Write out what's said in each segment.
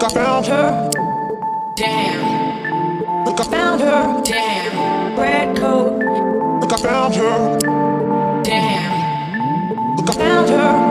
Look, I found her. Damn. Look, I found her. Damn. Red coat. Look, I found her. Damn. Look, I found her.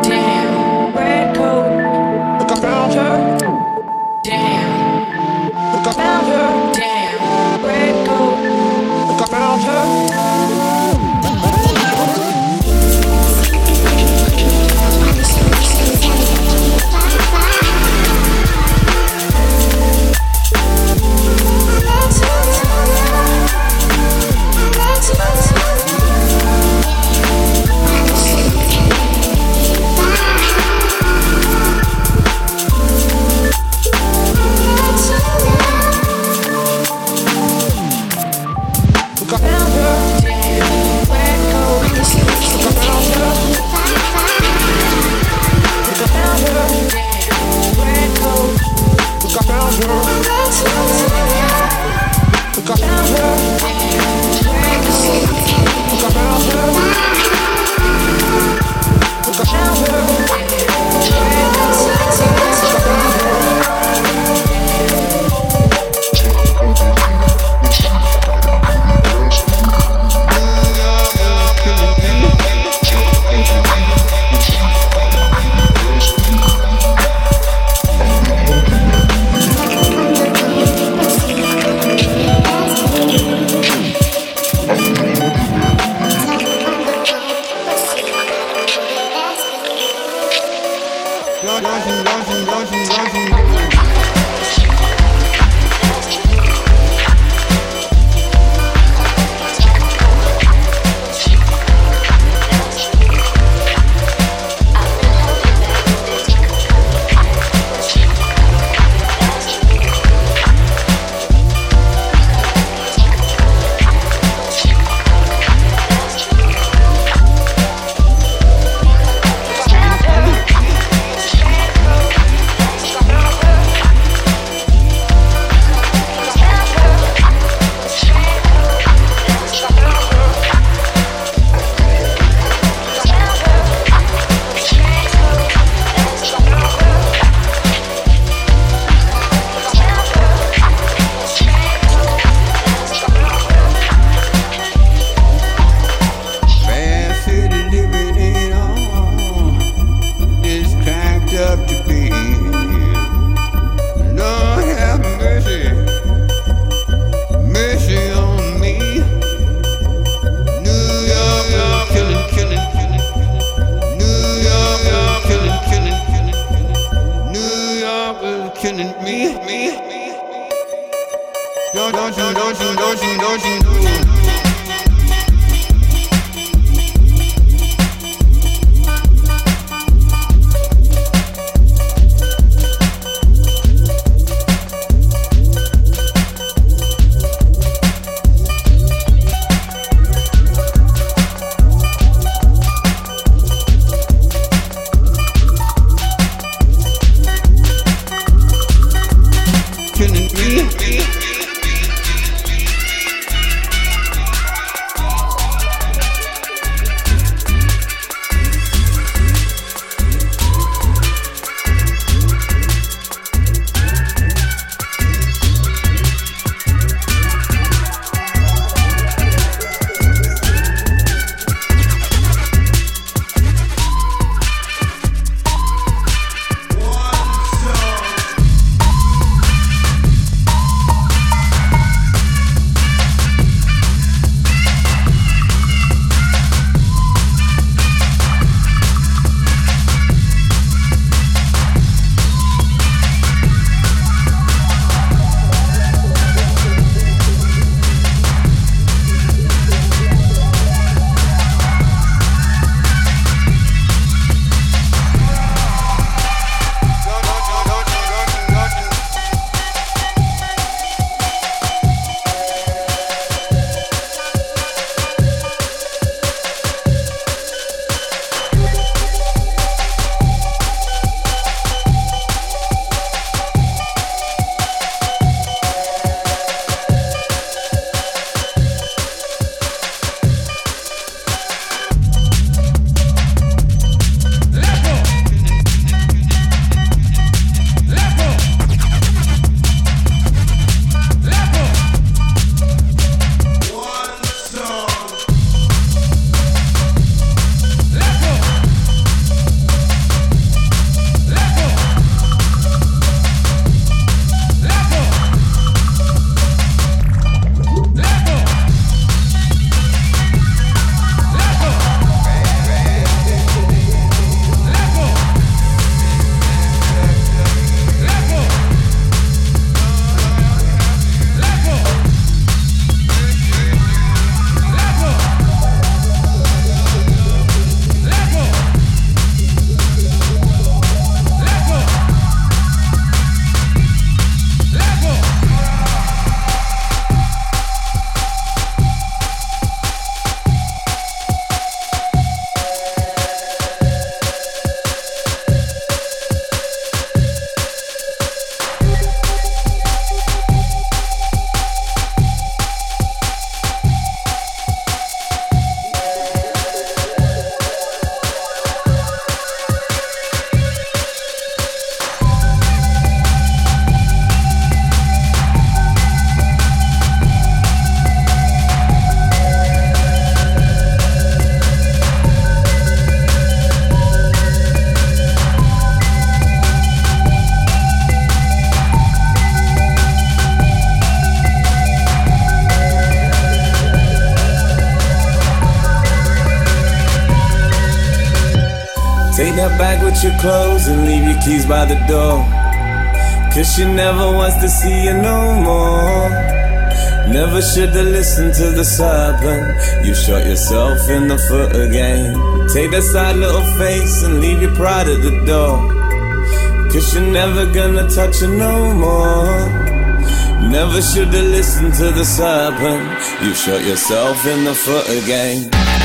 Keys by the door. Cause she never wants to see you no more. Never should've listened to the serpent. You shot yourself in the foot again. Take that side little face and leave your pride at the door. Cause you're never gonna touch her no more. Never should've listened to the serpent. You shot yourself in the foot again.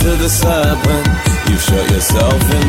to the serpent, you've shut yourself in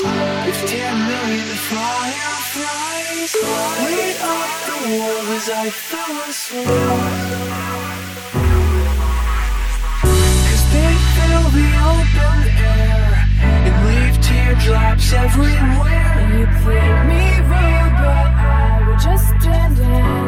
rise. Fifteen million fireflies lit up the world as I fell asleep. Cause they fill the open air and leave teardrops everywhere. You played me rude, but I would just stand there.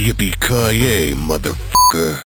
Yippee-ki-yay, motherfucker.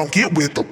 Don't get with the